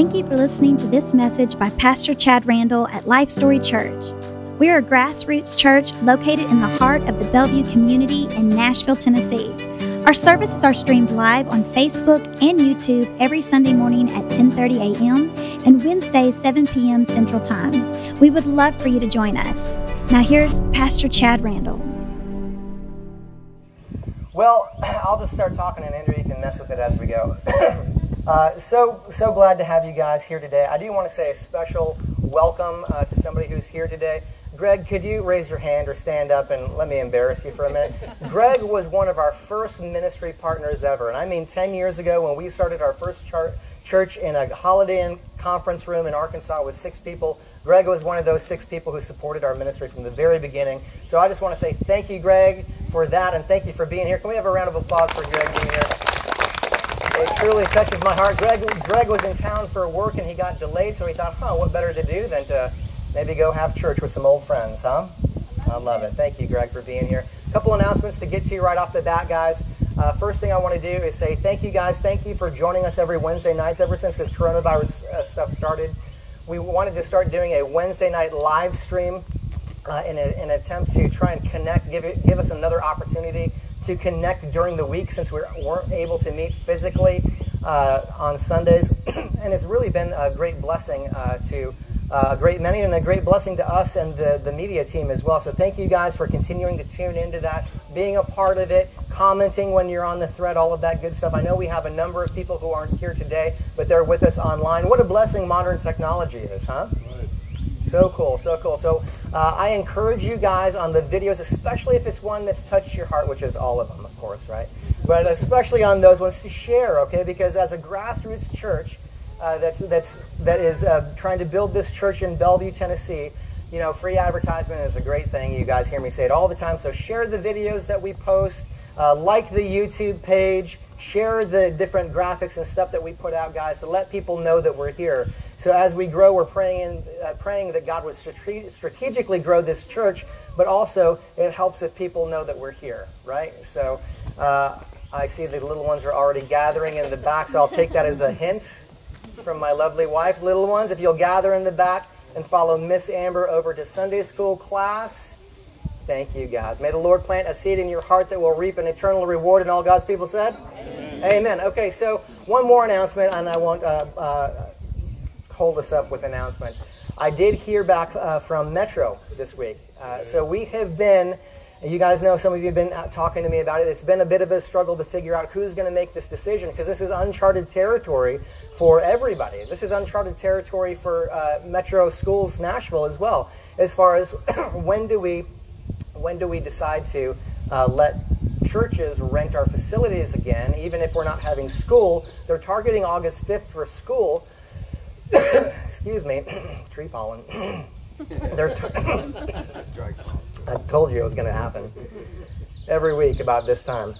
Thank you for listening to this message by Pastor Chad Randall at Life Story Church. We are a grassroots church located in the heart of the Bellevue community in Nashville, Tennessee. Our services are streamed live on Facebook and YouTube every Sunday morning at 10:30 a.m. and Wednesdays 7 p.m. Central Time. We would love for you to join us. Now here's Pastor Chad Randall. Well, I'll just start talking, and Andrew, you can mess with it as we go. uh, so, so glad to have you guys here today. I do want to say a special welcome uh, to somebody who's here today. Greg, could you raise your hand or stand up and let me embarrass you for a minute? Greg was one of our first ministry partners ever. And I mean, 10 years ago when we started our first char- church in a Holiday Inn conference room in Arkansas with six people, Greg was one of those six people who supported our ministry from the very beginning. So I just want to say thank you, Greg, for that, and thank you for being here. Can we have a round of applause for Greg being here? It truly touches my heart. Greg, Greg was in town for work and he got delayed, so he thought, huh, what better to do than to Maybe go have church with some old friends, huh? I love it. Thank you, Greg, for being here. A couple announcements to get to you right off the bat, guys. Uh, first thing I want to do is say thank you, guys. Thank you for joining us every Wednesday nights ever since this coronavirus uh, stuff started. We wanted to start doing a Wednesday night live stream uh, in, a, in, an attempt to try and connect, give, it, give us another opportunity to connect during the week since we weren't able to meet physically uh, on Sundays. and it's really been a great blessing uh, to uh, a great many and a great blessing to us and the, the media team as well. So thank you guys for continuing to tune into that, being a part of it, commenting when you're on the thread, all of that good stuff. I know we have a number of people who aren't here today, but they're with us online. What a blessing modern technology is, huh? So cool, so cool. So uh, I encourage you guys on the videos, especially if it's one that's touched your heart, which is all of them, of course, right? But especially on those ones to share, okay? Because as a grassroots church, uh, that's, that's, that is uh, trying to build this church in Bellevue, Tennessee. You know, free advertisement is a great thing. You guys hear me say it all the time. So share the videos that we post, uh, like the YouTube page, share the different graphics and stuff that we put out, guys, to let people know that we're here. So as we grow, we're praying, uh, praying that God would strate- strategically grow this church, but also it helps if people know that we're here, right? So uh, I see the little ones are already gathering in the back, so I'll take that as a hint from my lovely wife. Little ones, if you'll gather in the back and follow Miss Amber over to Sunday school class. Thank you, guys. May the Lord plant a seed in your heart that will reap an eternal reward. And all God's people said? Amen. Amen. Okay, so one more announcement, and I won't uh, uh, hold us up with announcements. I did hear back uh, from Metro this week. Uh, so we have been you guys know, some of you have been talking to me about it. It's been a bit of a struggle to figure out who's going to make this decision because this is uncharted territory for everybody. This is uncharted territory for uh, Metro Schools Nashville as well. As far as when do we when do we decide to uh, let churches rent our facilities again, even if we're not having school? They're targeting August 5th for school. Excuse me, tree pollen. They're t- I told you it was going to happen every week about this time.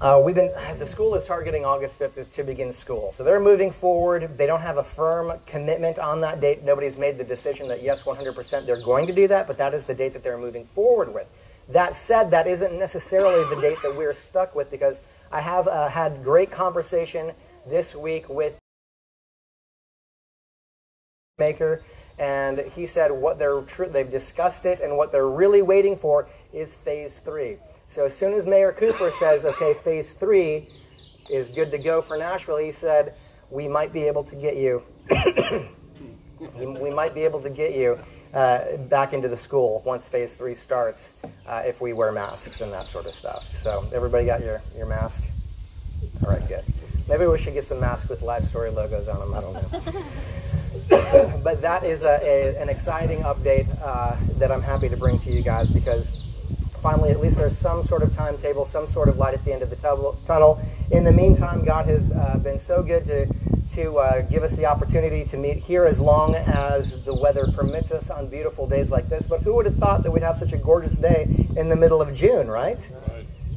Uh, we've been the school is targeting August 5th to begin school, so they're moving forward. They don't have a firm commitment on that date. Nobody's made the decision that yes, 100% they're going to do that, but that is the date that they're moving forward with. That said, that isn't necessarily the date that we're stuck with because I have uh, had great conversation this week with maker and he said what they're they've discussed it and what they're really waiting for is phase three. So as soon as Mayor Cooper says, okay, phase three is good to go for Nashville, he said, we might be able to get you, we might be able to get you uh, back into the school once phase three starts uh, if we wear masks and that sort of stuff. So everybody got your, your mask? All right, good. Maybe we should get some masks with Life Story logos on them. I don't know. but that is a, a, an exciting update uh, that I'm happy to bring to you guys because finally, at least there's some sort of timetable, some sort of light at the end of the tunnel. In the meantime, God has uh, been so good to, to uh, give us the opportunity to meet here as long as the weather permits us on beautiful days like this. But who would have thought that we'd have such a gorgeous day in the middle of June, right?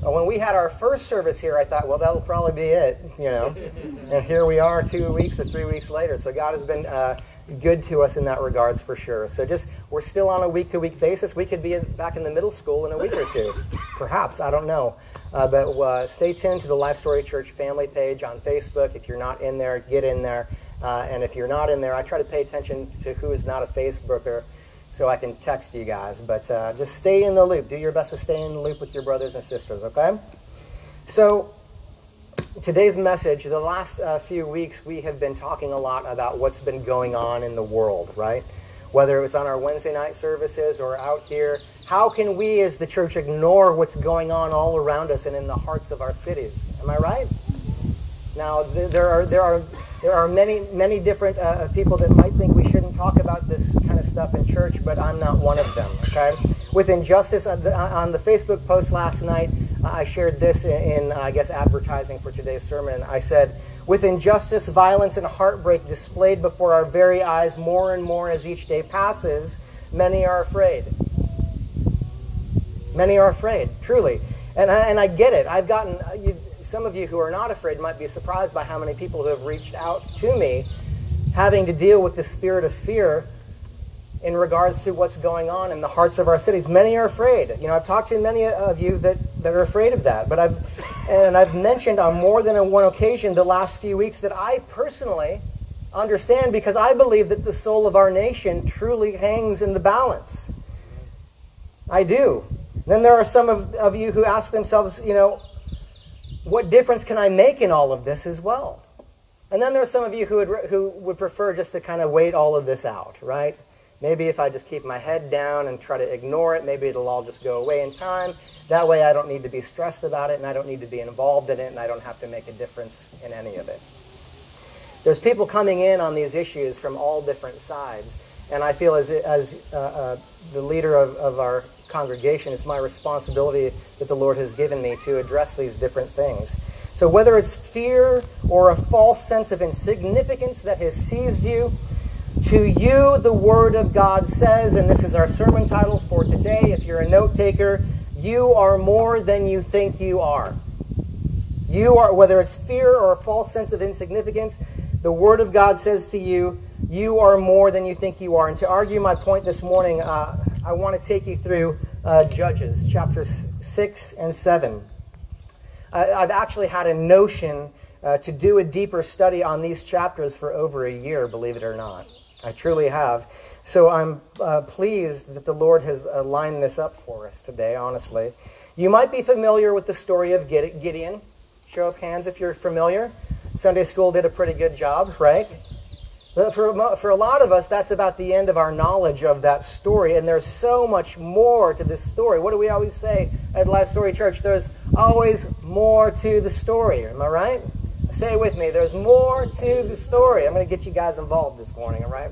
When we had our first service here, I thought, well, that'll probably be it, you know. and here we are two weeks or three weeks later. So God has been uh, good to us in that regards for sure. So just we're still on a week to week basis. We could be back in the middle school in a week or two, perhaps. I don't know. Uh, but uh, stay tuned to the Life Story Church family page on Facebook. If you're not in there, get in there. Uh, and if you're not in there, I try to pay attention to who is not a Facebooker so I can text you guys. But uh, just stay in the loop. Do your best to stay in the loop with your brothers and sisters, okay? So, today's message, the last uh, few weeks, we have been talking a lot about what's been going on in the world, right? Whether it was on our Wednesday night services or out here. How can we as the church ignore what's going on all around us and in the hearts of our cities? Am I right? Now, there are, there are, there are many, many different uh, people that might think we shouldn't talk about this stuff in church, but I'm not one of them, okay? With injustice, on the, uh, on the Facebook post last night, uh, I shared this in, in, I guess, advertising for today's sermon. I said, with injustice, violence, and heartbreak displayed before our very eyes more and more as each day passes, many are afraid. Many are afraid, truly. And I, and I get it. I've gotten, uh, you, some of you who are not afraid might be surprised by how many people who have reached out to me having to deal with the spirit of fear in regards to what's going on in the hearts of our cities. Many are afraid. You know, I've talked to many of you that, that are afraid of that. But I've and I've mentioned on more than one occasion the last few weeks that I personally understand because I believe that the soul of our nation truly hangs in the balance. I do. Then there are some of, of you who ask themselves, you know, what difference can I make in all of this as well? And then there are some of you who would, who would prefer just to kind of wait all of this out, right? Maybe if I just keep my head down and try to ignore it, maybe it'll all just go away in time. That way I don't need to be stressed about it and I don't need to be involved in it and I don't have to make a difference in any of it. There's people coming in on these issues from all different sides. And I feel as, as uh, uh, the leader of, of our congregation, it's my responsibility that the Lord has given me to address these different things. So whether it's fear or a false sense of insignificance that has seized you, to you, the Word of God says, and this is our sermon title for today. If you're a note taker, you are more than you think you are. You are, whether it's fear or a false sense of insignificance, the Word of God says to you, you are more than you think you are. And to argue my point this morning, uh, I want to take you through uh, Judges, chapters 6 and 7. Uh, I've actually had a notion uh, to do a deeper study on these chapters for over a year, believe it or not. I truly have. So I'm uh, pleased that the Lord has uh, lined this up for us today, honestly. You might be familiar with the story of Gideon. Show of hands if you're familiar. Sunday school did a pretty good job, right? But for, for a lot of us, that's about the end of our knowledge of that story. And there's so much more to this story. What do we always say at Life Story Church? There's always more to the story. Am I right? Say it with me. There's more to the story. I'm going to get you guys involved this morning, all right?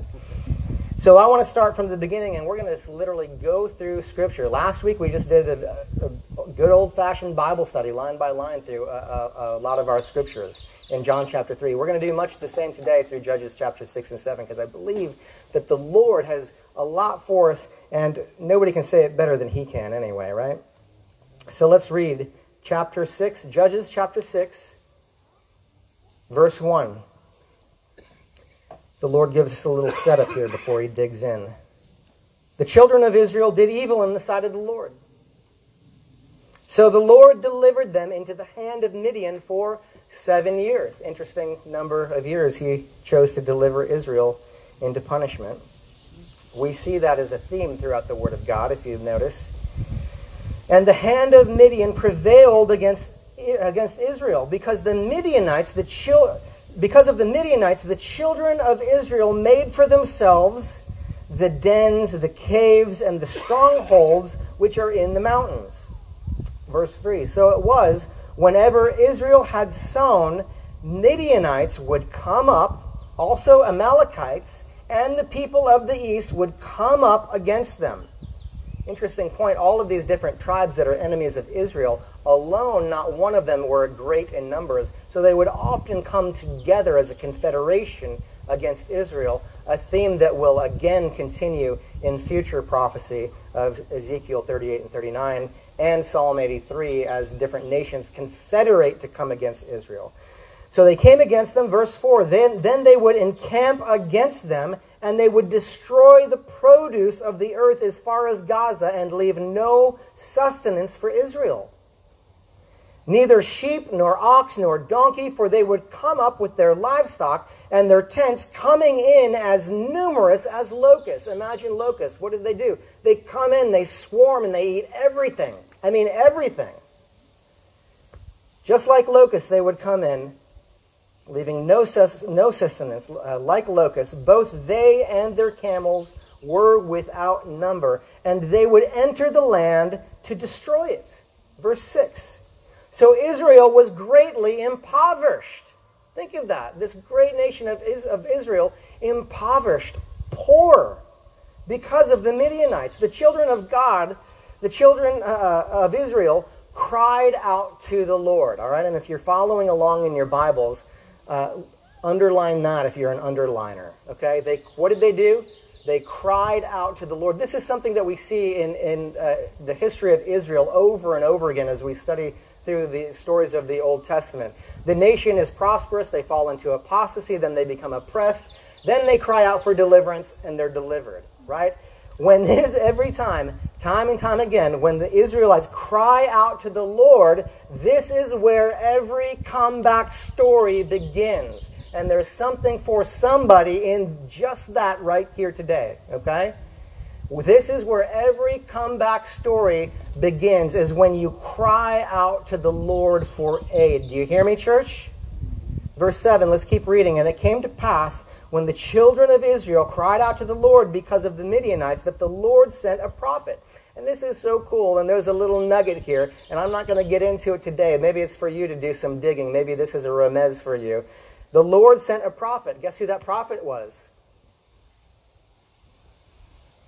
So I want to start from the beginning, and we're going to just literally go through Scripture. Last week we just did a, a good old-fashioned Bible study, line by line, through a, a, a, lot of our Scriptures in John chapter 3. We're going to do much the same today through Judges chapter 6 and 7, because I believe that the Lord has a lot for us, and nobody can say it better than He can anyway, right? So let's read chapter 6, Judges chapter 6, Verse 1. The Lord gives us a little setup here before he digs in. The children of Israel did evil in the sight of the Lord. So the Lord delivered them into the hand of Midian for seven years. Interesting number of years he chose to deliver Israel into punishment. We see that as a theme throughout the Word of God, if you notice. And the hand of Midian prevailed against against Israel because the Midianites, the chil- because of the Midianites, the children of Israel made for themselves the dens, the caves, and the strongholds which are in the mountains. Verse 3. So it was, whenever Israel had sown, Midianites would come up, also Amalekites, and the people of the east would come up against them. Interesting point. All of these different tribes that are enemies of Israel alone, not one of them were great in numbers. So they would often come together as a confederation against Israel, a theme that will again continue in future prophecy of Ezekiel 38 and 39 and Psalm 83 as different nations confederate to come against Israel. So they came against them, verse 4. Then, then they would encamp against them and they would destroy the produce of the earth as far as Gaza and leave no sustenance for Israel. Neither sheep, nor ox, nor donkey, for they would come up with their livestock and their tents coming in as numerous as locusts. Imagine locusts. What did they do? They come in, they swarm, and they eat everything. I mean, everything. Just like locusts, they would come in, leaving no, sus- no sustenance. Uh, like locusts, both they and their camels were without number, and they would enter the land to destroy it. Verse 6. So Israel was greatly impoverished. Think of that. This great nation of, of Israel impoverished, poor, because of the Midianites. The children of God, the children uh, of Israel, cried out to the Lord. All right? And if you're following along in your Bibles, uh, underline that if you're an underliner. Okay? They, what did they do? They cried out to the Lord. This is something that we see in, in uh, the history of Israel over and over again as we study through the stories of the Old Testament. The nation is prosperous, they fall into apostasy, then they become oppressed, then they cry out for deliverance, and they're delivered, right? When there's every time, time and time again, when the Israelites cry out to the Lord, this is where every comeback story begins. And there's something for somebody in just that right here today, okay? This is where every comeback story begins, is when you cry out to the Lord for aid. Do you hear me, church? Verse 7, let's keep reading. And it came to pass when the children of Israel cried out to the Lord because of the Midianites that the Lord sent a prophet. And this is so cool. And there's a little nugget here, and I'm not going to get into it today. Maybe it's for you to do some digging. Maybe this is a remez for you. The Lord sent a prophet. Guess who that prophet was?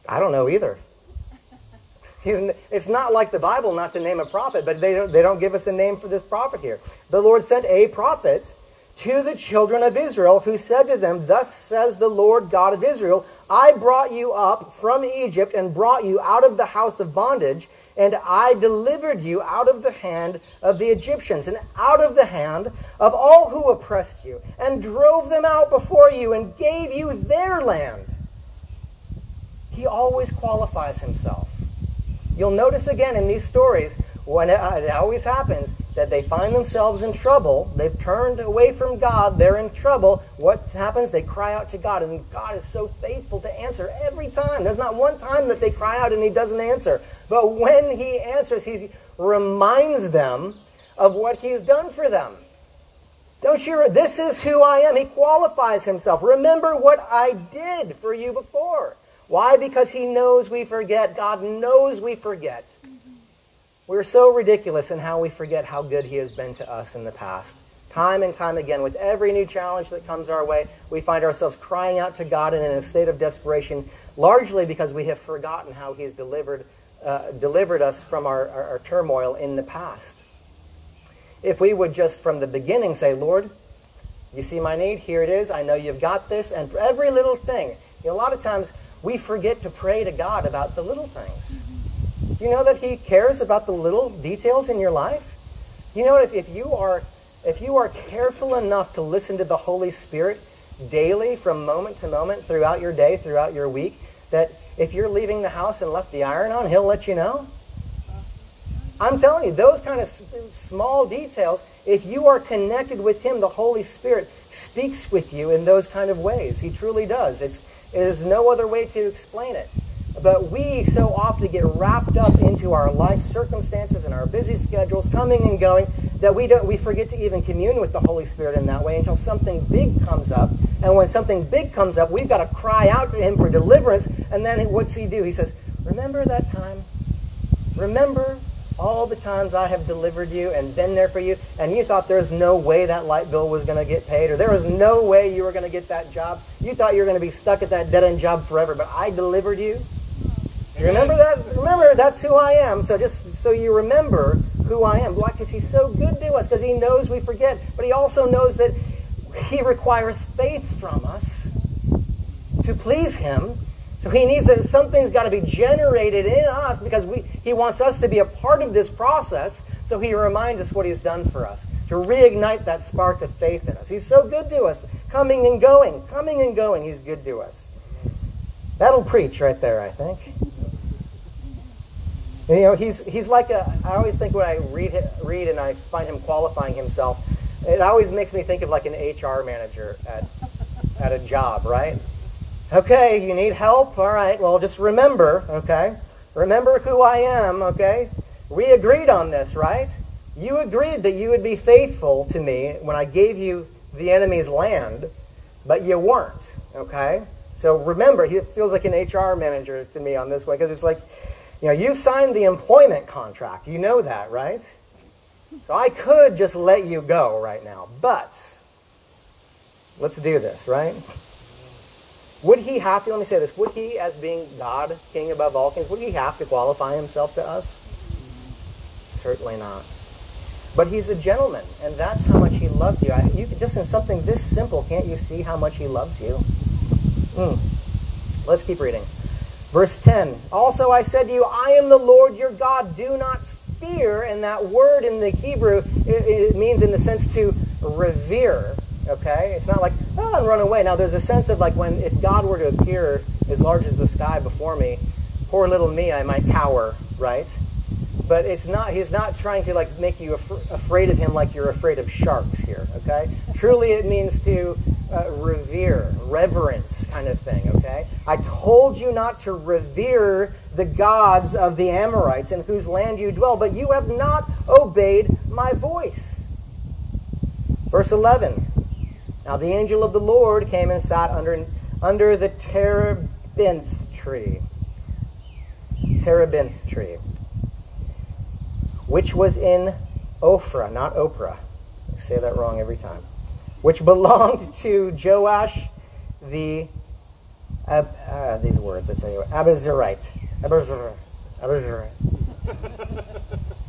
I don't know either. He's, it's not like the Bible not to name a prophet, but they don't, they don't give us a name for this prophet here. The Lord sent a prophet to the children of Israel who said to them, Thus says the Lord God of Israel, I brought you up from Egypt and brought you out of the house of bondage, and I delivered you out of the hand of the Egyptians and out of the hand of all who oppressed you, and drove them out before you and gave you their land he always qualifies himself. You'll notice again in these stories, when it, it, always happens, that they find themselves in trouble. They've turned away from God. They're in trouble. What happens? They cry out to God, and God is so faithful to answer every time. There's not one time that they cry out and He doesn't answer. But when He answers, He reminds them of what He's done for them. Don't you? This is who I am. He qualifies Himself. Remember what I did for you before. Why? Because he knows we forget. God knows we forget. We're so ridiculous in how we forget how good he has been to us in the past. Time and time again, with every new challenge that comes our way, we find ourselves crying out to God and in a state of desperation, largely because we have forgotten how he's delivered, uh, delivered us from our, our, our turmoil in the past. If we would just from the beginning say, Lord, you see my need, here it is, I know you've got this, and for every little thing. You know, a lot of times we forget to pray to God about the little things. Do you know that He cares about the little details in your life? You know if, if you are if you are careful enough to listen to the Holy Spirit daily from moment to moment throughout your day, throughout your week, that if you're leaving the house and left the iron on, he'll let you know. I'm telling you, those kind of small details, if you are connected with him, the Holy Spirit speaks with you in those kind of ways. He truly does. It's there's no other way to explain it. But we so often get wrapped up into our life circumstances and our busy schedules, coming and going, that we don't we forget to even commune with the Holy Spirit in that way until something big comes up. And when something big comes up, we've got to cry out to Him for deliverance. And then what's He do? He says, "Remember that time? Remember all the times I have delivered you and been there for you, and you thought there was no way that light bill was going to get paid, or there was no way you were going to get that job. You thought you were going to be stuck at that dead end job forever, but I delivered you. You remember that? Remember, that's who I am. So just so you remember who I am. Why? Because he's so good to us, because he knows we forget, but he also knows that he requires faith from us to please him so he needs that something's got to be generated in us because we, he wants us to be a part of this process. So he reminds us what he's done for us to reignite that spark of faith in us. He's so good to us, coming and going, coming and going. He's good to us. That'll preach right there, I think. You know, he's, he's like a, I always think when I read, read and I find him qualifying himself, it always makes me think of like an HR manager at, at a job, right? Okay, you need help? All right, well, just remember, okay? Remember who I am, okay? We agreed on this, right? You agreed that you would be faithful to me when I gave you the enemy's land, but you weren't, okay? So remember, he feels like an HR manager to me on this one because it's like, you know, you signed the employment contract. You know that, right? So I could just let you go right now, but let's do this, right? Would he have to, let me say this, would he, as being God, king above all kings, would he have to qualify himself to us? Certainly not. But he's a gentleman, and that's how much he loves you. I, you just in something this simple, can't you see how much he loves you? Mm. Let's keep reading. Verse 10 Also I said to you, I am the Lord your God. Do not fear. And that word in the Hebrew, it, it means in the sense to revere. Okay? It's not like, oh, run away. Now, there's a sense of like when, if God were to appear as large as the sky before me, poor little me, I might cower, right? But it's not, he's not trying to like make you af- afraid of him like you're afraid of sharks here, okay? Truly, it means to uh, revere, reverence kind of thing, okay? I told you not to revere the gods of the Amorites in whose land you dwell, but you have not obeyed my voice. Verse 11 Now the angel of the Lord came and sat under, under the terebinth tree. Terebinth tree, which was in Ophrah, not Oprah. I say that wrong every time which belonged to Joash the uh, these words I tell you Abizarite. Abizarite. Abizarite.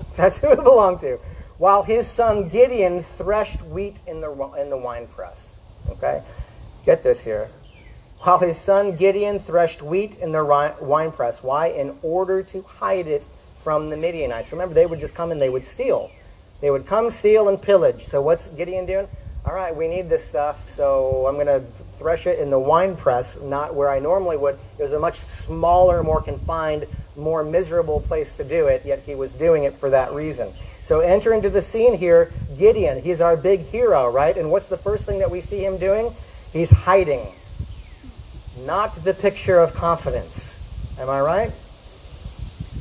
That's who it belonged to. While his son Gideon threshed wheat in the in the wine press. Okay, get this here. While his son Gideon threshed wheat in the wine press. Why? In order to hide it from the Midianites. Remember, they would just come and they would steal. They would come, steal, and pillage. So what's Gideon doing? all right, we need this stuff, so I'm going to thresh it in the wine press, not where I normally would. It was a much smaller, more confined, more miserable place to do it, yet he was doing it for that reason. So enter into the scene here, Gideon. He's our big hero, right? And what's the first thing that we see him doing? He's hiding. Not the picture of confidence. Am I right?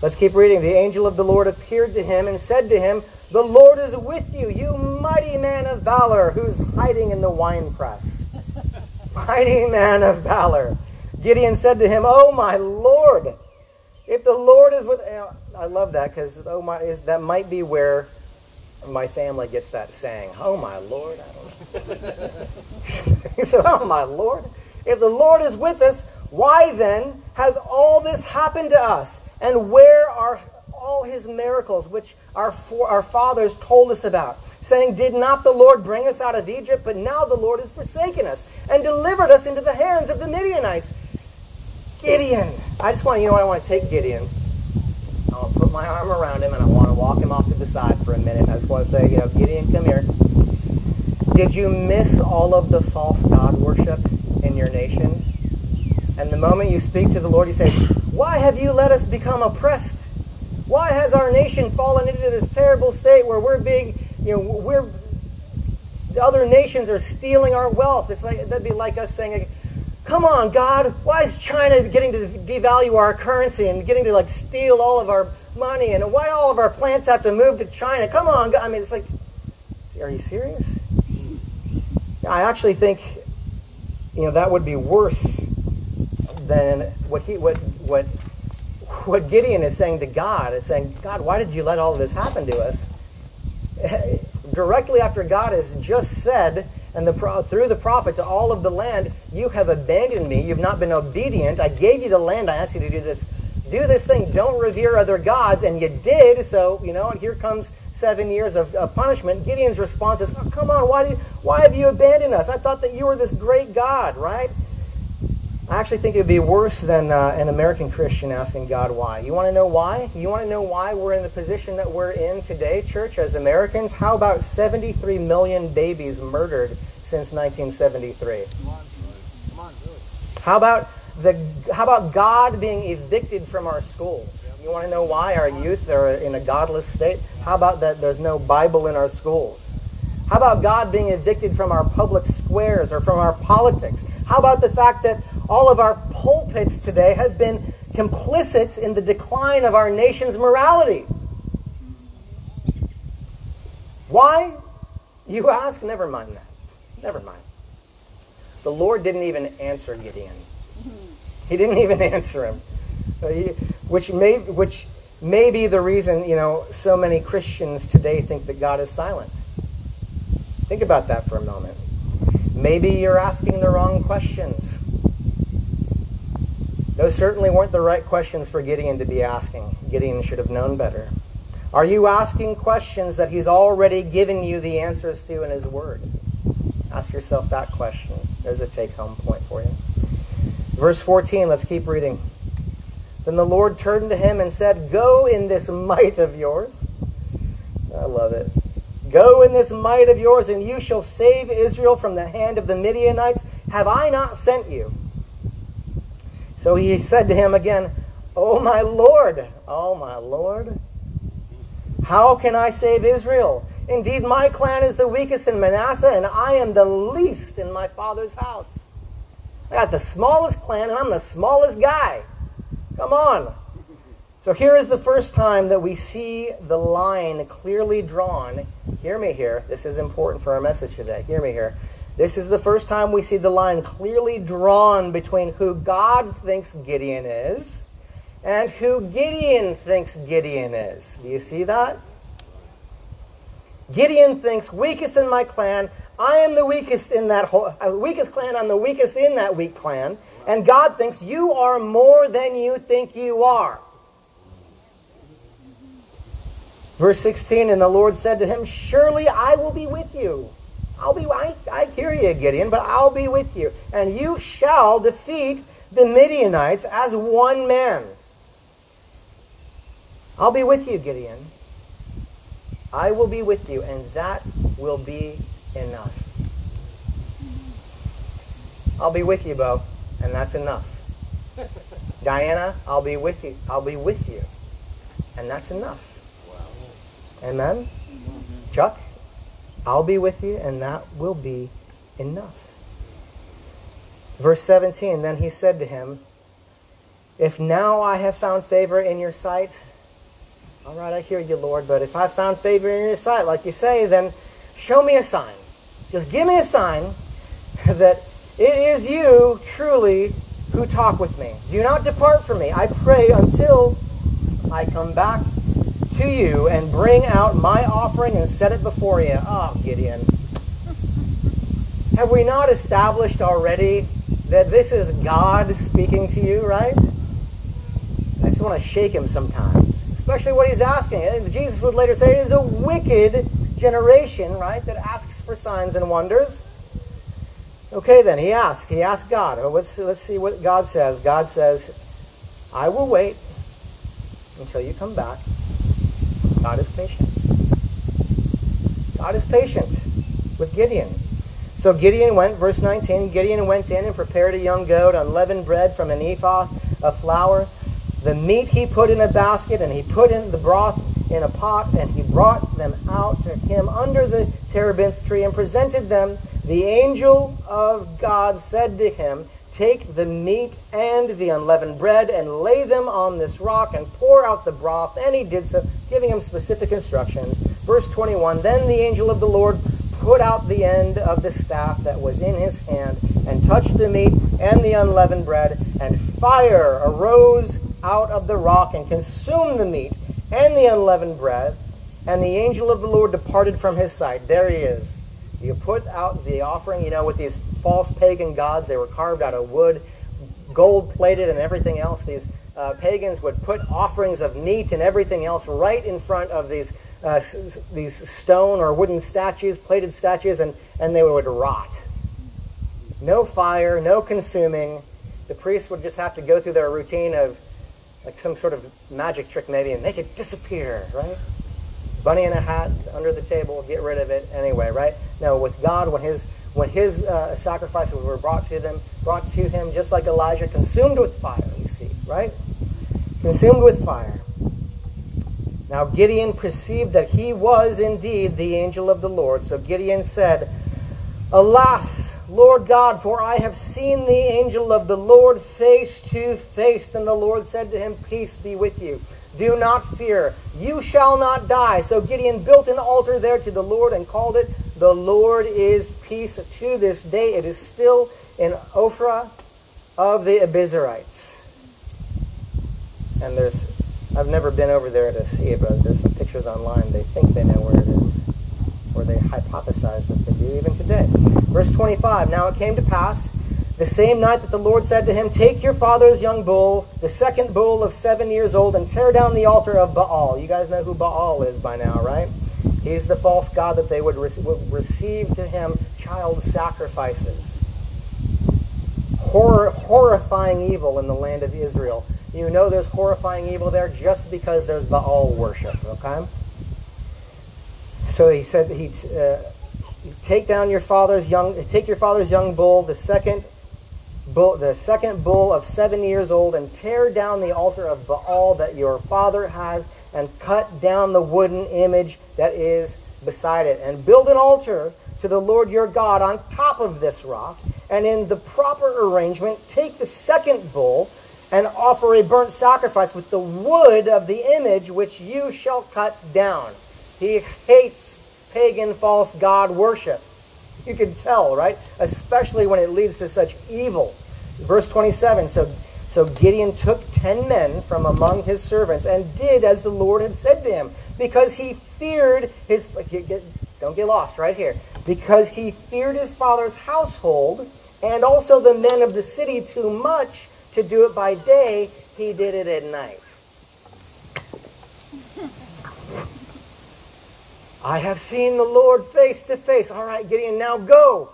Let's keep reading. The angel of the Lord appeared to him and said to him, the Lord is with you, you mighty man of valor who's hiding in the winepress. mighty man of valor. Gideon said to him, Oh, my Lord, if the Lord is with. You know, I love that because oh my, is, that might be where my family gets that saying. Oh, my Lord. he said, Oh, my Lord. If the Lord is with us, why then has all this happened to us? And where are all his miracles, which our, for, our fathers told us about, saying, Did not the Lord bring us out of Egypt? But now the Lord has forsaken us and delivered us into the hands of the Midianites. Gideon. I just want you know what? I want to take Gideon. Put my arm around him and I want to walk him off to the side for a minute. I just want to say, you know, Gideon, come here. Did you miss all of the false God worship in your nation? And the moment you speak to the Lord, you say, Why have you let us become oppressed why has our nation fallen into this terrible state where we're being, you know, we're the other nations are stealing our wealth? It's like that'd be like us saying, "Come on, God, why is China getting to devalue our currency and getting to like steal all of our money and why all of our plants have to move to China? Come on. I mean, it's like, are you serious? I actually think, you know, that would be worse than what he what what what Gideon is saying to God It's saying, God, why did you let all of this happen to us? Directly after God has just said, and the, through the prophet to all of the land, you have abandoned me. You've not been obedient. I gave you the land. I asked you to do this. Do this thing. Don't revere other gods. And you did. So, you know, and here comes seven years of, of punishment. Gideon's response is, oh, come on, why, did, why have you abandoned us? I thought that you were this great God, right? I actually think it would be worse than uh, an American Christian asking God why. You want to know why? You want to know why we're in the position that we're in today, church, as Americans? How about 73 million babies murdered since 1973? Come on. How about the how about God being evicted from our schools? You want to know why our youth are in a godless state? How about that there's no Bible in our schools? How about God being evicted from our public squares or from our politics? How about the fact that all of our pulpits today have been complicit in the decline of our nation's morality? Why? You ask? Never mind that. Never mind. The Lord didn't even answer Gideon. He didn't even answer him. Uh, which may, which may be the reason, you know, so many Christians today think that God is silent. Think about that for a moment. Maybe you're asking the wrong questions. Those certainly weren't the right questions for Gideon to be asking. Gideon should have known better. Are you asking questions that he's already given you the answers to in his word? Ask yourself that question. There's a take home point for you. Verse 14, let's keep reading. Then the Lord turned to him and said, Go in this might of yours. I love it. Go in this might of yours, and you shall save Israel from the hand of the Midianites. Have I not sent you? So he said to him again, Oh, my Lord, oh, my Lord, how can I save Israel? Indeed, my clan is the weakest in Manasseh, and I am the least in my father's house. I got the smallest clan, and I'm the smallest guy. Come on. So here is the first time that we see the line clearly drawn. Hear me here. This is important for our message today. Hear me here. This is the first time we see the line clearly drawn between who God thinks Gideon is and who Gideon thinks Gideon is. Do you see that? Gideon thinks, weakest in my clan, I am the weakest in that whole, uh, weakest clan, I'm the weakest in that weak clan. And God thinks, you are more than you think you are. Verse 16, and the Lord said to him, Surely I will be with you. I'll be, I, I hear you, Gideon, but I'll be with you. And you shall defeat the Midianites as one man. I'll be with you, Gideon. I will be with you, and that will be enough. I'll be with you, Bo, and that's enough. Diana, I'll be with you. I'll be with you, and that's enough. Wow. Amen. Mm-hmm. Chuck, I'll be with you, and that will be enough. Verse 17 Then he said to him, If now I have found favor in your sight, all right, I hear you, Lord, but if I found favor in your sight, like you say, then show me a sign. Just give me a sign that it is you truly who talk with me. Do not depart from me, I pray, until I come back to you and bring out my offering and set it before you. Ah, oh, Gideon. Have we not established already that this is God speaking to you, right? I just want to shake him sometimes especially what he's asking. Jesus would later say it is a wicked generation, right, that asks for signs and wonders. Okay, then he asks. He asks God. Oh, let's, let's see what God says. God says, I will wait until you come back. God is patient. God is patient with Gideon. So Gideon went, verse 19, Gideon went in and prepared a young goat, unleavened bread from an ephah of flour the meat he put in a basket, and he put in the broth in a pot, and he brought them out to him under the terebinth tree and presented them. The angel of God said to him, Take the meat and the unleavened bread and lay them on this rock and pour out the broth. And he did so, giving him specific instructions. Verse 21 Then the angel of the Lord put out the end of the staff that was in his hand and touched the meat and the unleavened bread, and fire arose out of the rock and consumed the meat and the unleavened bread. And the angel of the Lord departed from his sight. There he is. You put out the offering, you know, with these false pagan gods. They were carved out of wood, gold plated, and everything else. These uh, pagans would put offerings of meat and everything else right in front of these uh, these stone or wooden statues, plated statues, and, and they would rot. No fire, no consuming. The priests would just have to go through their routine of like some sort of magic trick maybe and make it disappear, right? Bunny in a hat under the table, get rid of it anyway, right? Now with God, when his when his uh, sacrifices were brought to them, brought to him, just like Elijah, consumed with fire. You see, right? Consumed with fire. Now Gideon perceived that he was indeed the angel of the Lord. So Gideon said, Alas, Lord God, for I have seen the angel of the Lord face to face. Then the Lord said to him, Peace be with you. Do not fear. You shall not die. So Gideon built an altar there to the Lord and called it, The Lord is Peace. To this day, it is still in Ophrah of the Abiezrites. And there's I've never been over there to see it, but there's some pictures online. They think they know where it is, or they hypothesize that they do even today. Verse 25 Now it came to pass the same night that the Lord said to him, Take your father's young bull, the second bull of seven years old, and tear down the altar of Baal. You guys know who Baal is by now, right? He's the false god that they would, re- would receive to him child sacrifices. Horror, horrifying evil in the land of Israel. You know there's horrifying evil there just because there's Baal worship, okay? So he said he uh, take down your father's young take your father's young bull, the second bull, the second bull of 7 years old and tear down the altar of Baal that your father has and cut down the wooden image that is beside it and build an altar to the Lord your God on top of this rock and in the proper arrangement take the second bull and offer a burnt sacrifice with the wood of the image which you shall cut down. He hates pagan false god worship. You can tell, right? Especially when it leads to such evil. Verse 27 So, so Gideon took ten men from among his servants and did as the Lord had said to him, because he feared his. Don't get lost right here. Because he feared his father's household and also the men of the city too much to do it by day, he did it at night. I have seen the Lord face to face. All right, Gideon, now go.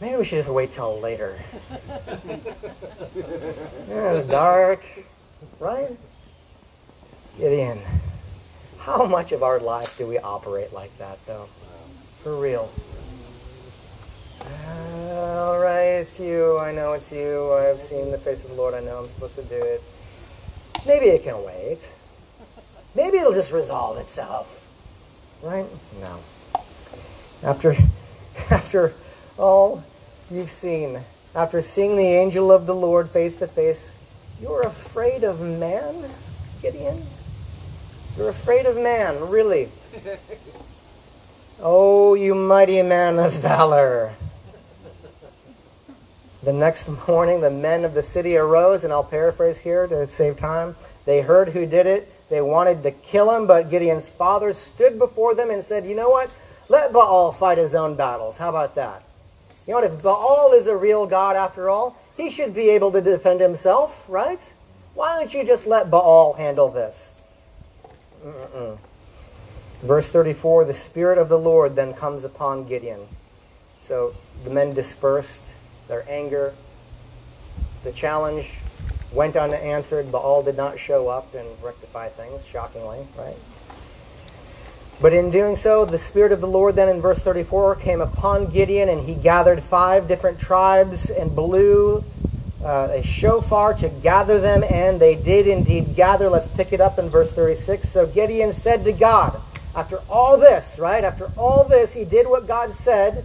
Maybe we should just wait till later. yeah, it's dark, right? Gideon, how much of our life do we operate like that, though? For real. Uh, all right, it's you. I know it's you. I have seen the face of the Lord. I know I'm supposed to do it. Maybe it can wait. Maybe it'll just resolve itself. Right? No. After, after all you've seen, after seeing the angel of the Lord face to face, you're afraid of man, Gideon? You're afraid of man, really? Oh, you mighty man of valor. The next morning, the men of the city arose, and I'll paraphrase here to save time. They heard who did it. They wanted to kill him, but Gideon's father stood before them and said, You know what? Let Baal fight his own battles. How about that? You know what? If Baal is a real God after all, he should be able to defend himself, right? Why don't you just let Baal handle this? Mm-mm. Verse 34 The Spirit of the Lord then comes upon Gideon. So the men dispersed their anger. The challenge went unanswered. Baal did not show up and rectify things, shockingly, right? But in doing so, the Spirit of the Lord then in verse 34 came upon Gideon, and he gathered five different tribes and blew uh, a shofar to gather them, and they did indeed gather. Let's pick it up in verse 36. So Gideon said to God, after all this, right? After all this, he did what God said.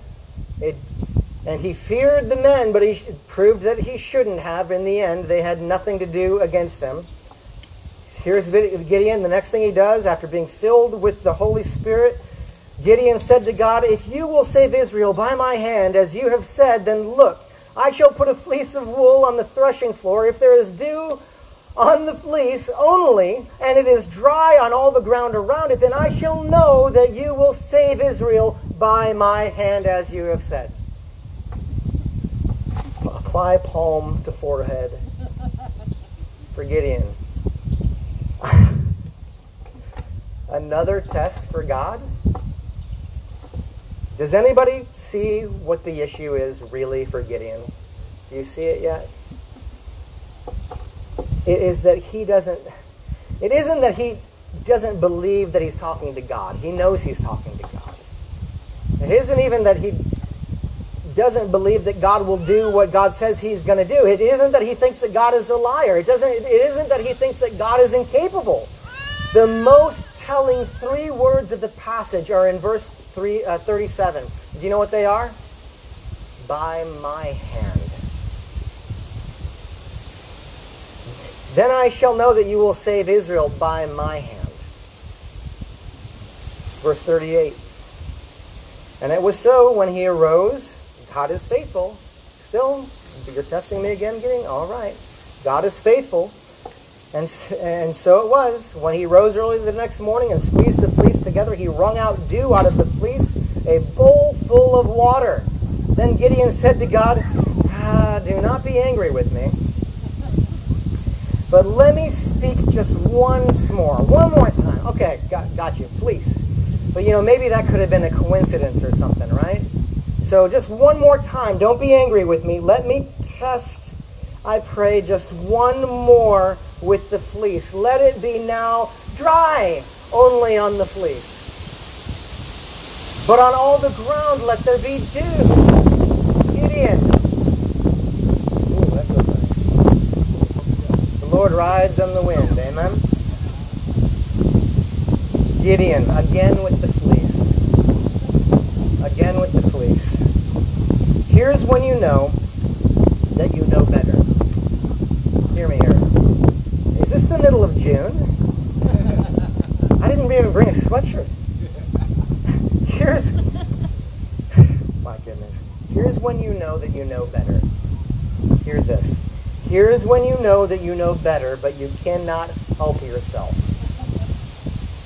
And he feared the men, but he proved that he shouldn't have in the end. They had nothing to do against him. Here's Gideon. The next thing he does, after being filled with the Holy Spirit, Gideon said to God, If you will save Israel by my hand, as you have said, then look, I shall put a fleece of wool on the threshing floor. If there is dew on the fleece only, and it is dry on all the ground around it, then I shall know that you will save Israel by my hand, as you have said apply palm to forehead for Gideon. Another test for God? Does anybody see what the issue is really for Gideon? Do you see it yet? It is that he doesn't, it isn't that he doesn't believe that he's talking to God. He knows he's talking to God. It isn't even that he doesn't believe that God will do what God says he's going to do. It isn't that he thinks that God is a liar. It doesn't it isn't that he thinks that God is incapable. The most telling three words of the passage are in verse 3 uh, 37. Do you know what they are? By my hand. Then I shall know that you will save Israel by my hand. Verse 38. And it was so when he arose, God is faithful. Still, you're testing me again, getting all right. God is faithful. And, and so it was. When he rose early the next morning and squeezed the fleece together, he wrung out dew out of the fleece, a bowl full of water. Then Gideon said to God, ah, Do not be angry with me but let me speak just once more. One more time. Okay, got, got you. Fleece. But you know, maybe that could have been a coincidence or something, right? So just one more time. Don't be angry with me. Let me test, I pray, just one more with the fleece. Let it be now dry only on the fleece. But on all the ground let there be dew. Gideon, The Lord rides on the wind. Amen. Gideon, again with the. Again with the fleece. Here's when you know that you know better. Hear me here. Is this the middle of June? I didn't even bring a sweatshirt. Here's my goodness. Here's when you know that you know better. Hear this. Here's when you know that you know better, but you cannot help yourself.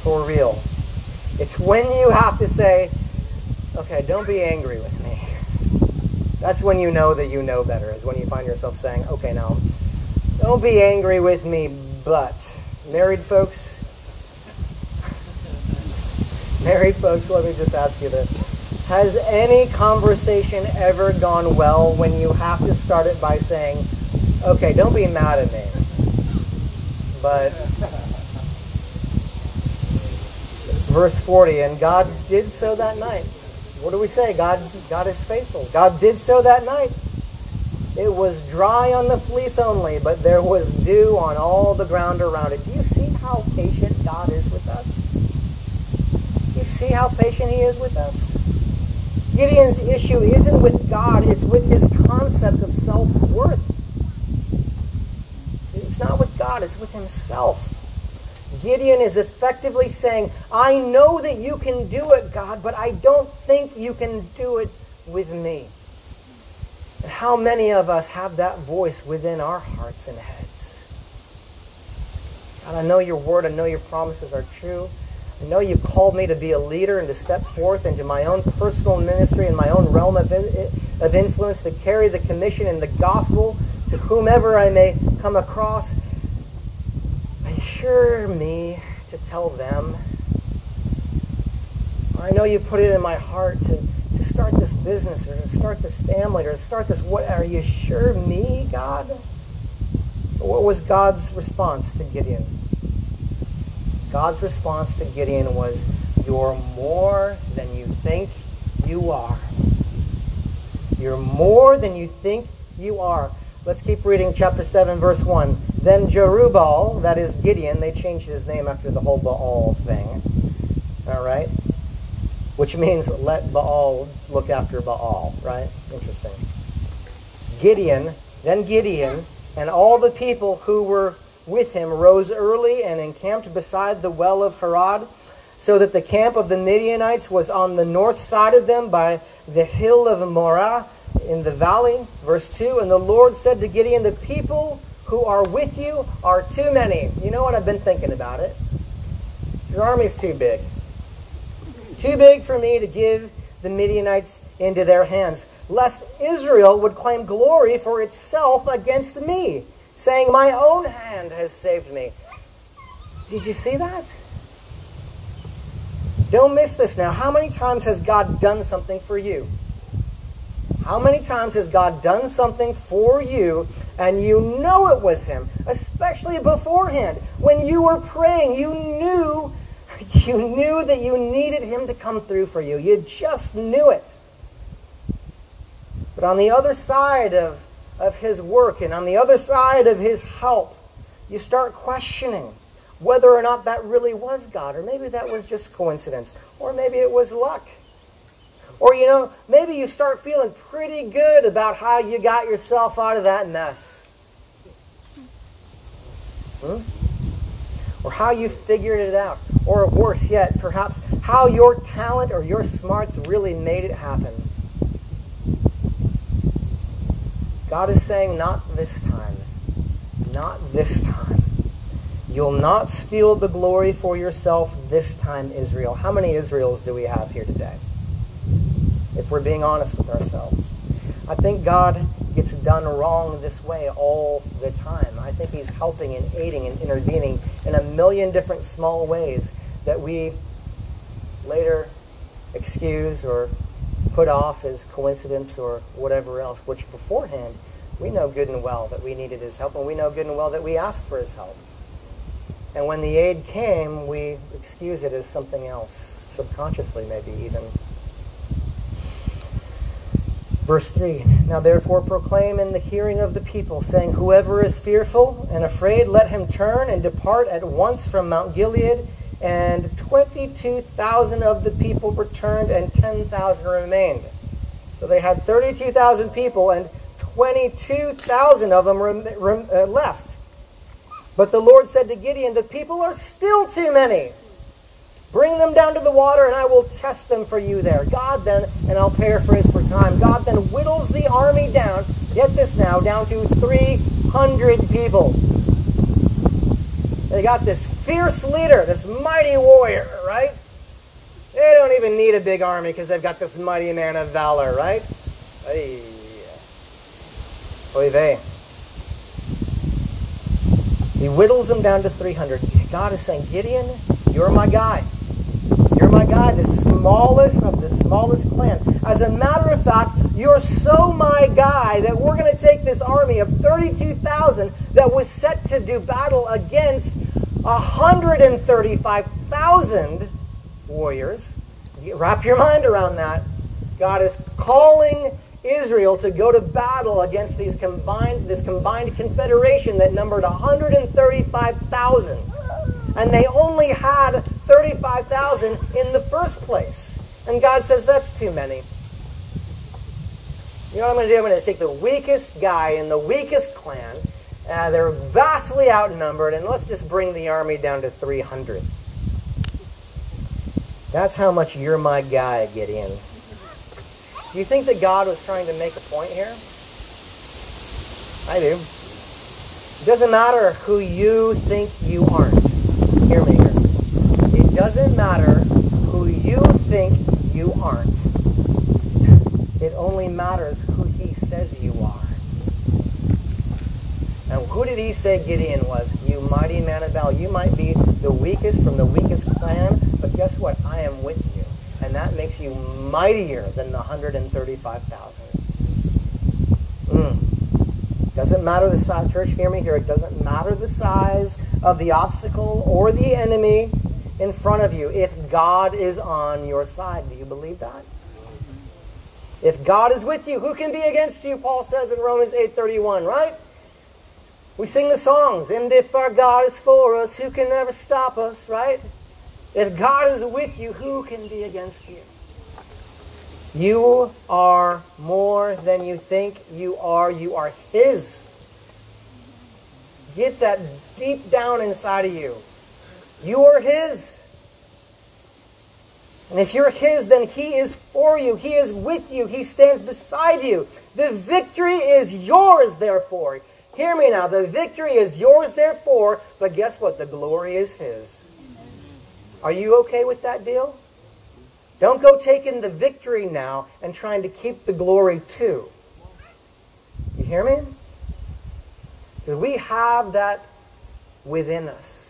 For real. It's when you have to say, okay, don't be angry with me. That's when you know that you know better, is when you find yourself saying, okay, now, don't be angry with me, but. Married folks, married folks, let me just ask you this. Has any conversation ever gone well when you have to start it by saying, Okay, don't be mad at me. But verse 40, and God did so that night. What do we say? God, God is faithful. God did so that night. It was dry on the fleece only, but there was dew on all the ground around it. Do you see how patient God is with us? Do you see how patient He is with us? Gideon's issue isn't with God, it's with his concept of self worth It's not with God, it's with himself. Gideon is effectively saying, I know that you can do it, God, but I don't think you can do it with me. And how many of us have that voice within our hearts and heads? God, I know your word, I know your promises are true. I know you called me to be a leader and to step forth into my own personal ministry and my own realm of, of influence to carry the commission and the gospel to whomever I may come across, assure me to tell them. I know you put it in my heart to, to start this business or to start this family or to start this what are you sure me, God? What was God's response to Gideon? God's response to Gideon was, You're more than you think you are. You're more than you think you are. Let's keep reading chapter 7, verse 1. Then Jerubbaal, that is Gideon, they changed his name after the whole Baal thing. All right? Which means let Baal look after Baal, right? Interesting. Gideon, then Gideon, and all the people who were with him rose early and encamped beside the well of Harod, so that the camp of the Midianites was on the north side of them by the hill of Moreh in the valley. Verse 2 And the Lord said to Gideon, The people who are with you are too many. You know what? I've been thinking about it. Your army's too big. Too big for me to give the Midianites into their hands, lest Israel would claim glory for itself against me, saying, My own hand has saved me. Did you see that? Don't miss this now. How many times has God done something for you? How many times has God done something for you and you know it was Him, especially beforehand? When you were praying, you knew You knew that you needed him to come through for you. You just knew it. But on the other side of, of his work and on the other side of his help, you start questioning whether or not that really was God, or maybe that was just coincidence, or maybe it was luck. Or, you know, maybe you start feeling pretty good about how you got yourself out of that mess. Hmm? Or how you figured it out. Or worse yet, perhaps how your talent or your smarts really made it happen. God is saying, not this time. Not this time. You'll not steal the glory for yourself this time, Israel. How many Israels do we have here today? If we're being honest with ourselves. I think God gets done wrong this way all the time. I think He's helping and aiding and intervening in a million different small ways that we later excuse or put off as coincidence or whatever else, which beforehand we know good and well that we needed His help, and we know good and well that we asked for His help. And when the aid came, we excuse it as something else, subconsciously maybe even. Verse 3 Now therefore proclaim in the hearing of the people, saying, Whoever is fearful and afraid, let him turn and depart at once from Mount Gilead. And 22,000 of the people returned, and 10,000 remained. So they had 32,000 people, and 22,000 of them rem- rem- uh, left. But the Lord said to Gideon, The people are still too many. Bring them down to the water, and I will test them for you there. God then, and I'll paraphrase for time, God then whittles the army down, get this now, down to 300 people. They got this fierce leader, this mighty warrior, right? They don't even need a big army because they've got this mighty man of valor, right? Hey. Oy vey. He whittles them down to 300. God is saying, Gideon, you're my guy. My guy, the smallest of the smallest clan. As a matter of fact, you're so my guy that we're going to take this army of 32,000 that was set to do battle against 135,000 warriors. wrap your mind around that. God is calling Israel to go to battle against these combined, this combined confederation that numbered 135,000. And they only had 35,000 in the first place. And God says, that's too many. You know what I'm going to do? I'm going to take the weakest guy in the weakest clan. Uh, they're vastly outnumbered, and let's just bring the army down to 300. That's how much you're my guy, Gideon. Do you think that God was trying to make a point here? I do. It doesn't matter who you think you aren't. Hear me here. It doesn't matter who you think you aren't. It only matters who he says you are. And who did he say Gideon was? You mighty man of valor. You might be the weakest from the weakest clan, but guess what? I am with you and that makes you mightier than the 135,000. Mm. Doesn't matter the size, church, hear me here. It doesn't matter the size of the obstacle or the enemy in front of you if God is on your side. Do you believe that? If God is with you, who can be against you? Paul says in Romans 8:31, right? We sing the songs, and if our God is for us, who can ever stop us, right? If God is with you, who can be against you? You are more than you think you are. You are His. Get that deep down inside of you. You are His. And if you're His, then He is for you. He is with you. He stands beside you. The victory is yours, therefore. Hear me now. The victory is yours, therefore. But guess what? The glory is His. Are you okay with that deal? Don't go taking the victory now and trying to keep the glory too. You hear me? We have that within us.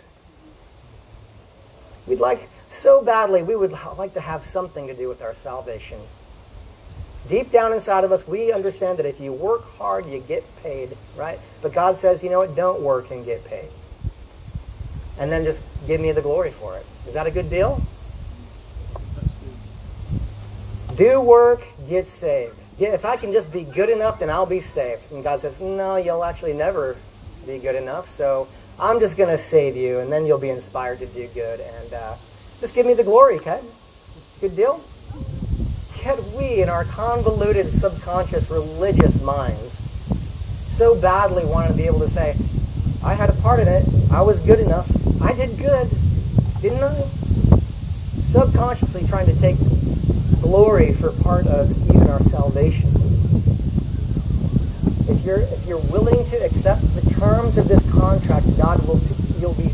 We'd like so badly, we would like to have something to do with our salvation. Deep down inside of us, we understand that if you work hard, you get paid, right? But God says, you know what? Don't work and get paid. and then just give me the glory for it. Is that a good deal? Do work, get saved. Yeah, if I can just be good enough, then I'll be saved. And God says, No, you'll actually never be good enough. So I'm just going to save you, and then you'll be inspired to do good. And uh, just give me the glory, okay? Good deal? Yet we, in our convoluted, subconscious, religious minds, so badly wanted to be able to say, I had a part in it. I was good enough. I did good. Didn't I? Subconsciously trying to take glory for part of even our salvation. If you're if you're willing to accept the terms of this contract, God will you'll be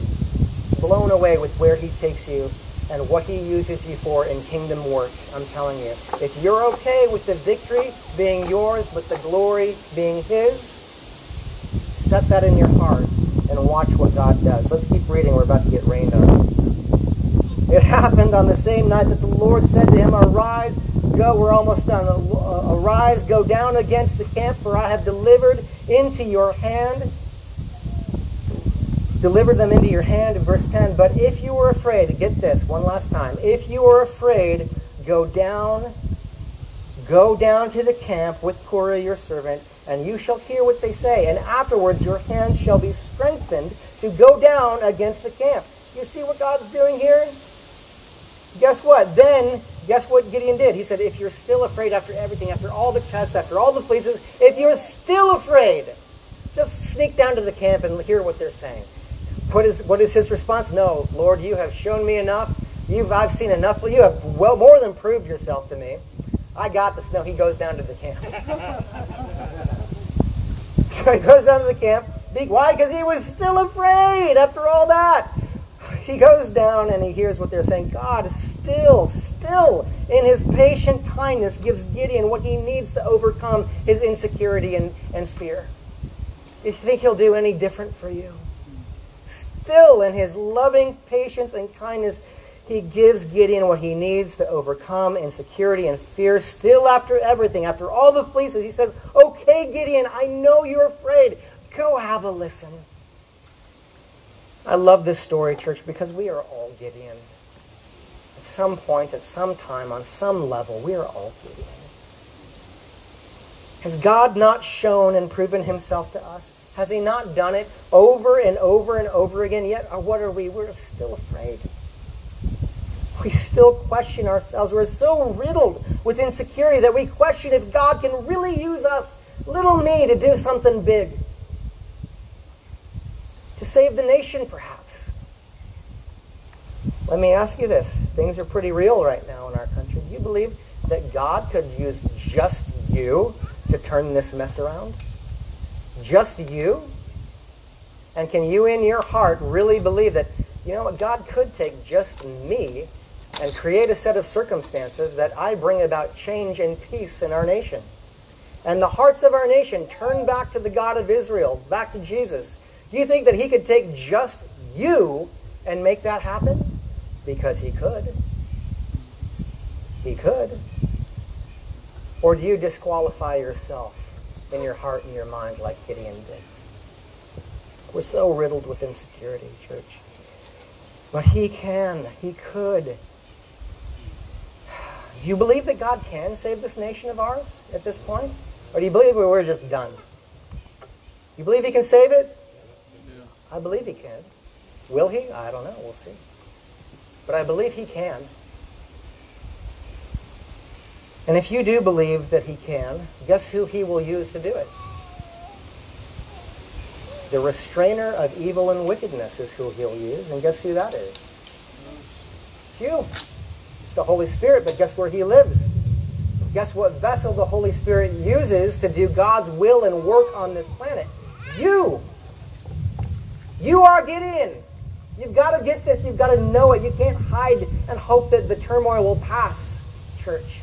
blown away with where He takes you and what He uses you for in kingdom work. I'm telling you, if you're okay with the victory being yours, but the glory being His, set that in your heart and watch what God does. Let's keep reading. We're about to get rained on. It happened on the same night that the Lord said to him, Arise, go, we're almost done. Arise, go down against the camp, for I have delivered into your hand. Delivered them into your hand, verse 10. But if you are afraid, get this one last time. If you are afraid, go down, go down to the camp with Purah your servant, and you shall hear what they say. And afterwards your hand shall be strengthened to go down against the camp. You see what God's doing here? Guess what? Then, guess what Gideon did? He said, if you're still afraid after everything, after all the tests, after all the fleeces, if you're still afraid, just sneak down to the camp and hear what they're saying. What is, what is his response? No, Lord, you have shown me enough. You've, I've seen enough. You have well more than proved yourself to me. I got this. No, he goes down to the camp. so he goes down to the camp. Why? Because he was still afraid after all that he goes down and he hears what they're saying. God still, still, in his patient kindness, gives Gideon what he needs to overcome his insecurity and, and fear. Do you think he'll do any different for you? Still, in his loving patience and kindness, he gives Gideon what he needs to overcome insecurity and fear. Still, after everything, after all the fleeces, he says, Okay, Gideon, I know you're afraid. Go have a listen. I love this story, church, because we are all Gideon. At some point, at some time, on some level, we are all Gideon. Has God not shown and proven himself to us? Has he not done it over and over and over again? Yet, uh, what are we? We're still afraid. We still question ourselves. We're so riddled with insecurity that we question if God can really use us, little me, to do something big save the nation, perhaps. Let me ask you this. Things are pretty real right now in our country. Do you believe that God could use just you to turn this mess around? Just you? And can you in your heart really believe that, you know what, God could take just me and create a set of circumstances that I bring about change and peace in our nation? And the hearts of our nation turn back to the God of Israel, back to Jesus, do you think that he could take just you and make that happen? Because he could. He could. Or do you disqualify yourself in your heart and your mind like Gideon did? We're so riddled with insecurity, church. But he can. He could. Do you believe that God can save this nation of ours at this point? Or do you believe we're just done? You believe he can save it? I believe he can. Will he? I don't know. We'll see. But I believe he can. And if you do believe that he can, guess who he will use to do it? The restrainer of evil and wickedness is who he'll use. And guess who that is? It's you. It's the Holy Spirit, but guess where he lives? Guess what vessel the Holy Spirit uses to do God's will and work on this planet? You. You are Gideon. You've got to get this. You've got to know it. You can't hide and hope that the turmoil will pass, church.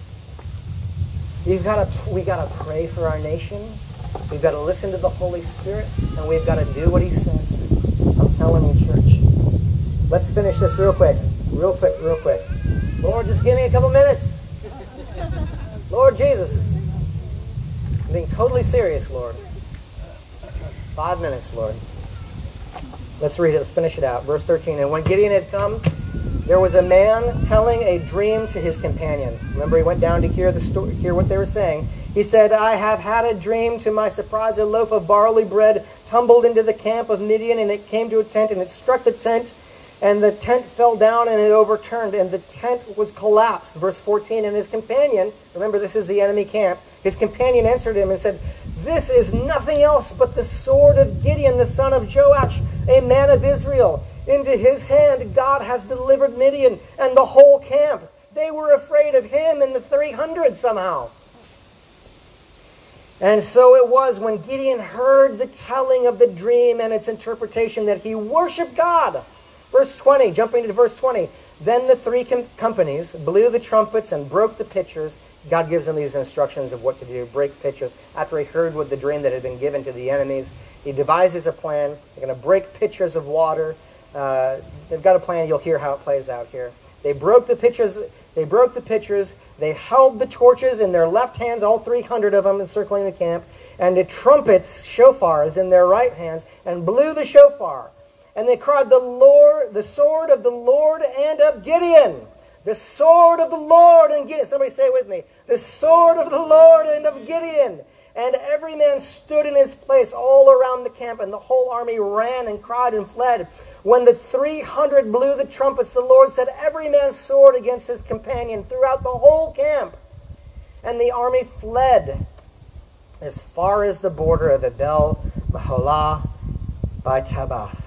You've got to, we got to pray for our nation. We've got to listen to the Holy Spirit, and we've got to do what He says. I'm telling you, church. Let's finish this real quick. Real quick, real quick. Lord, just give me a couple minutes. Lord Jesus. I'm being totally serious, Lord. Five minutes, Lord. Let's read it. Let's finish it out. Verse 13. And when Gideon had come, there was a man telling a dream to his companion. Remember, he went down to hear the story, hear what they were saying. He said, "I have had a dream. To my surprise, a loaf of barley bread tumbled into the camp of Midian, and it came to a tent, and it struck the tent, and the tent fell down, and it overturned, and the tent was collapsed." Verse 14. And his companion, remember, this is the enemy camp. His companion answered him and said, "This is nothing else but the sword of Gideon, the son of Joash, a man of Israel." Into his hand God has delivered Midian and the whole camp. They were afraid of him and the 300 somehow. And so it was when Gideon heard the telling of the dream and its interpretation that he worshiped God. Verse 20, jumping to verse 20. Then the three com- companies blew the trumpets and broke the pitchers. God gives him these instructions of what to do break pitchers. After he heard what the dream that had been given to the enemies, he devises a plan. They're going to break pitchers of water. Uh, they've got a plan. You'll hear how it plays out here. They broke the pitchers. They broke the pitchers. They held the torches in their left hands, all 300 of them encircling the camp, and the trumpets, shofars, in their right hands, and blew the shofar. And they cried, "The Lord, the sword of the Lord and of Gideon." The sword of the Lord and Gideon. Somebody say with me. The sword of the Lord and of Gideon. And every man stood in his place all around the camp, and the whole army ran and cried and fled. When the 300 blew the trumpets, the Lord set every man's sword against his companion throughout the whole camp. And the army fled as far as the border of Abel Meholah by Tabbath.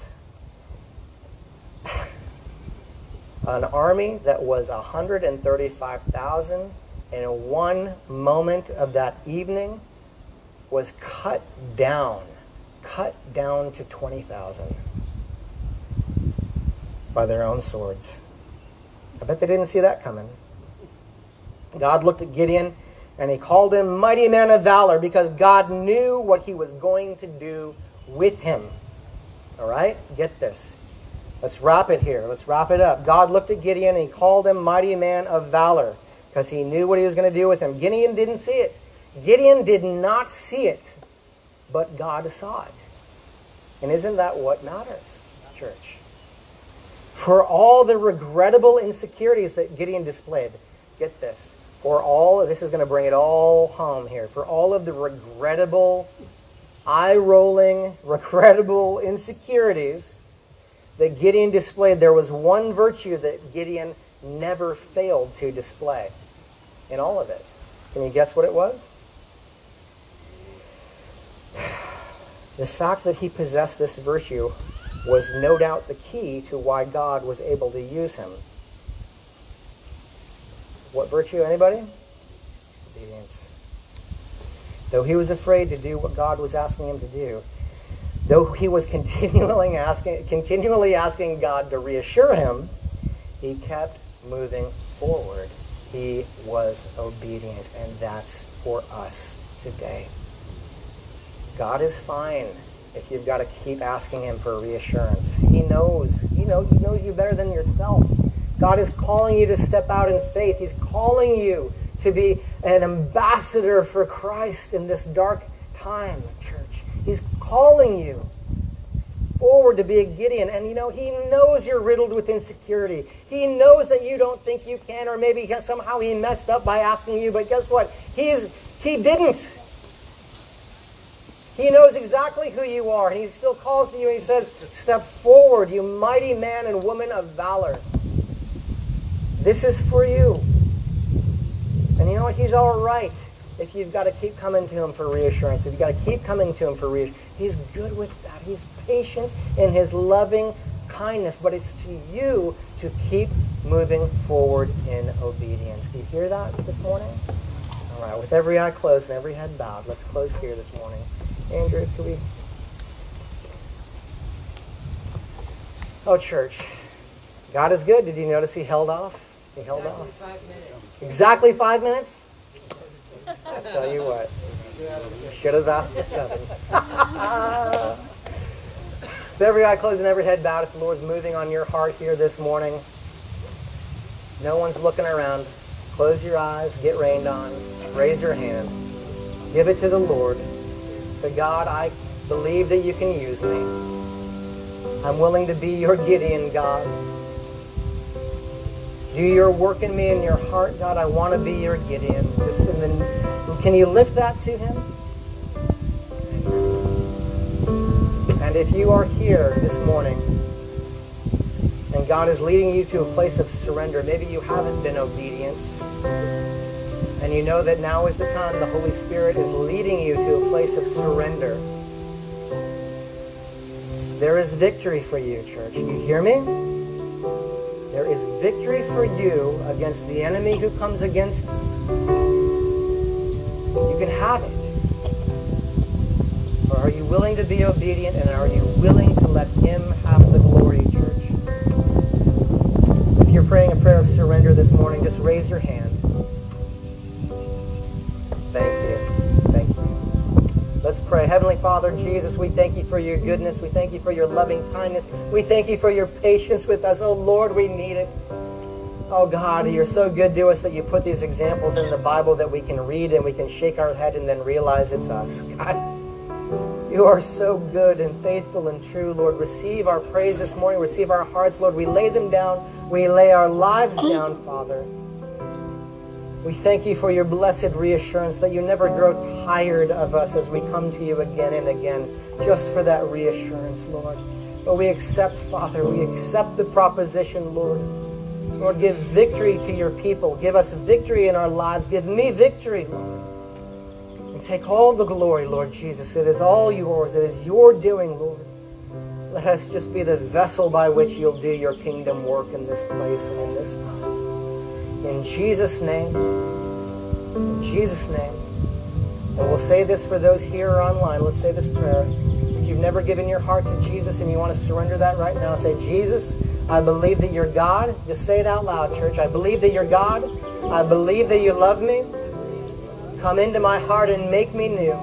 An army that was 135,000 in one moment of that evening was cut down, cut down to 20,000 by their own swords. I bet they didn't see that coming. God looked at Gideon and he called him mighty man of valor because God knew what he was going to do with him. All right? Get this. Let's wrap it here. Let's wrap it up. God looked at Gideon and he called him mighty man of valor because he knew what he was going to do with him. Gideon didn't see it. Gideon did not see it, but God saw it. And isn't that what matters, church? For all the regrettable insecurities that Gideon displayed, get this. For all, this is going to bring it all home here. For all of the regrettable, eye rolling, regrettable insecurities that Gideon displayed, there was one virtue that Gideon never failed to display in all of it. Can you guess what it was? The fact that he possessed this virtue was no doubt the key to why God was able to use him. What virtue, anybody? Obedience. Though he was afraid to do what God was asking him to do, though he was continually asking, continually asking God to reassure him, he kept moving forward. He was obedient, and that's for us today. God is fine if you've got to keep asking him for reassurance. He knows. He knows, he knows you better than yourself. God is calling you to step out in faith. He's calling you to be an ambassador for Christ in this dark time, church. He's calling you forward to be a Gideon. And you know, he knows you're riddled with insecurity. He knows that you don't think you can, or maybe somehow he messed up by asking you, but guess what? He's he didn't. He knows exactly who you are. and He still calls to you and he says, Step forward, you mighty man and woman of valor. This is for you. And you know what? He's all right if you've got to keep coming to him for reassurance. If you've got to keep coming to him for reassurance. He's good with that. He's patient in his loving kindness. But it's to you to keep moving forward in obedience. Do you hear that this morning? All right, with every eye closed and every head bowed, let's close here this morning. Andrew, could we? Oh, church. God is good. Did you notice he held off? He held exactly off. Five. Exactly five minutes? I tell you what. Should have asked for seven. With every eye closed and every head bowed, if the Lord's moving on your heart here this morning, no one's looking around. Close your eyes, get rained on, raise your hand, give it to the Lord. Say, God, I believe that you can use me. I'm willing to be your Gideon, God. Do your work in me in your heart, God. I want to be your Gideon. Just can you lift that to him? And if you are here this morning and God is leading you to a place of surrender, maybe you haven't been obedient, and you know that now is the time the Holy Spirit is leading you to a place of surrender. There is victory for you, church. You hear me? There is victory for you against the enemy who comes against you. You can have it. Or are you willing to be obedient and are you willing to let Him have the glory, church? If you're praying a prayer of surrender this morning, just raise your hand. Pray. Heavenly Father, Jesus, we thank you for your goodness. We thank you for your loving kindness. We thank you for your patience with us. Oh, Lord, we need it. Oh God, you're so good to us that you put these examples in the Bible that we can read and we can shake our head and then realize it's us. God, you are so good and faithful and true, Lord. Receive our praise this morning. Receive our hearts, Lord. We lay them down. We lay our lives down, Father. We thank you for your blessed reassurance that you never grow tired of us as we come to you again and again, just for that reassurance, Lord. But we accept, Father, we accept the proposition, Lord Lord, give victory to your people. Give us victory in our lives. Give me victory, Lord. And take all the glory, Lord Jesus. It is all yours. It is your doing, Lord. Let us just be the vessel by which you'll do your kingdom work in this place and in this time. In Jesus' name. In Jesus' name. And we'll say this for those here or online. Let's say this prayer. If you've never given your heart to Jesus and you want to surrender that right now, say, Jesus, I believe that you're God. Just say it out loud, church. I believe that you're God. I believe that you love me. Come into my heart and make me new.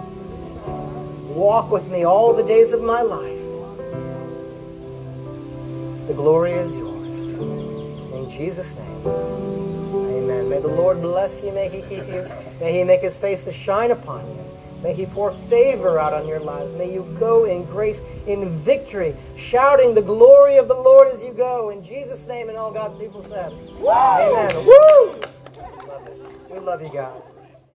Walk with me all the days of my life. The glory is yours. In Jesus' name. Amen. May the Lord bless you. May he keep you. May he make his face to shine upon you. May He pour favor out on your lives. May you go in grace, in victory, shouting the glory of the Lord as you go. In Jesus' name, and all God's people said, Amen. Woo! We love, we love you guys.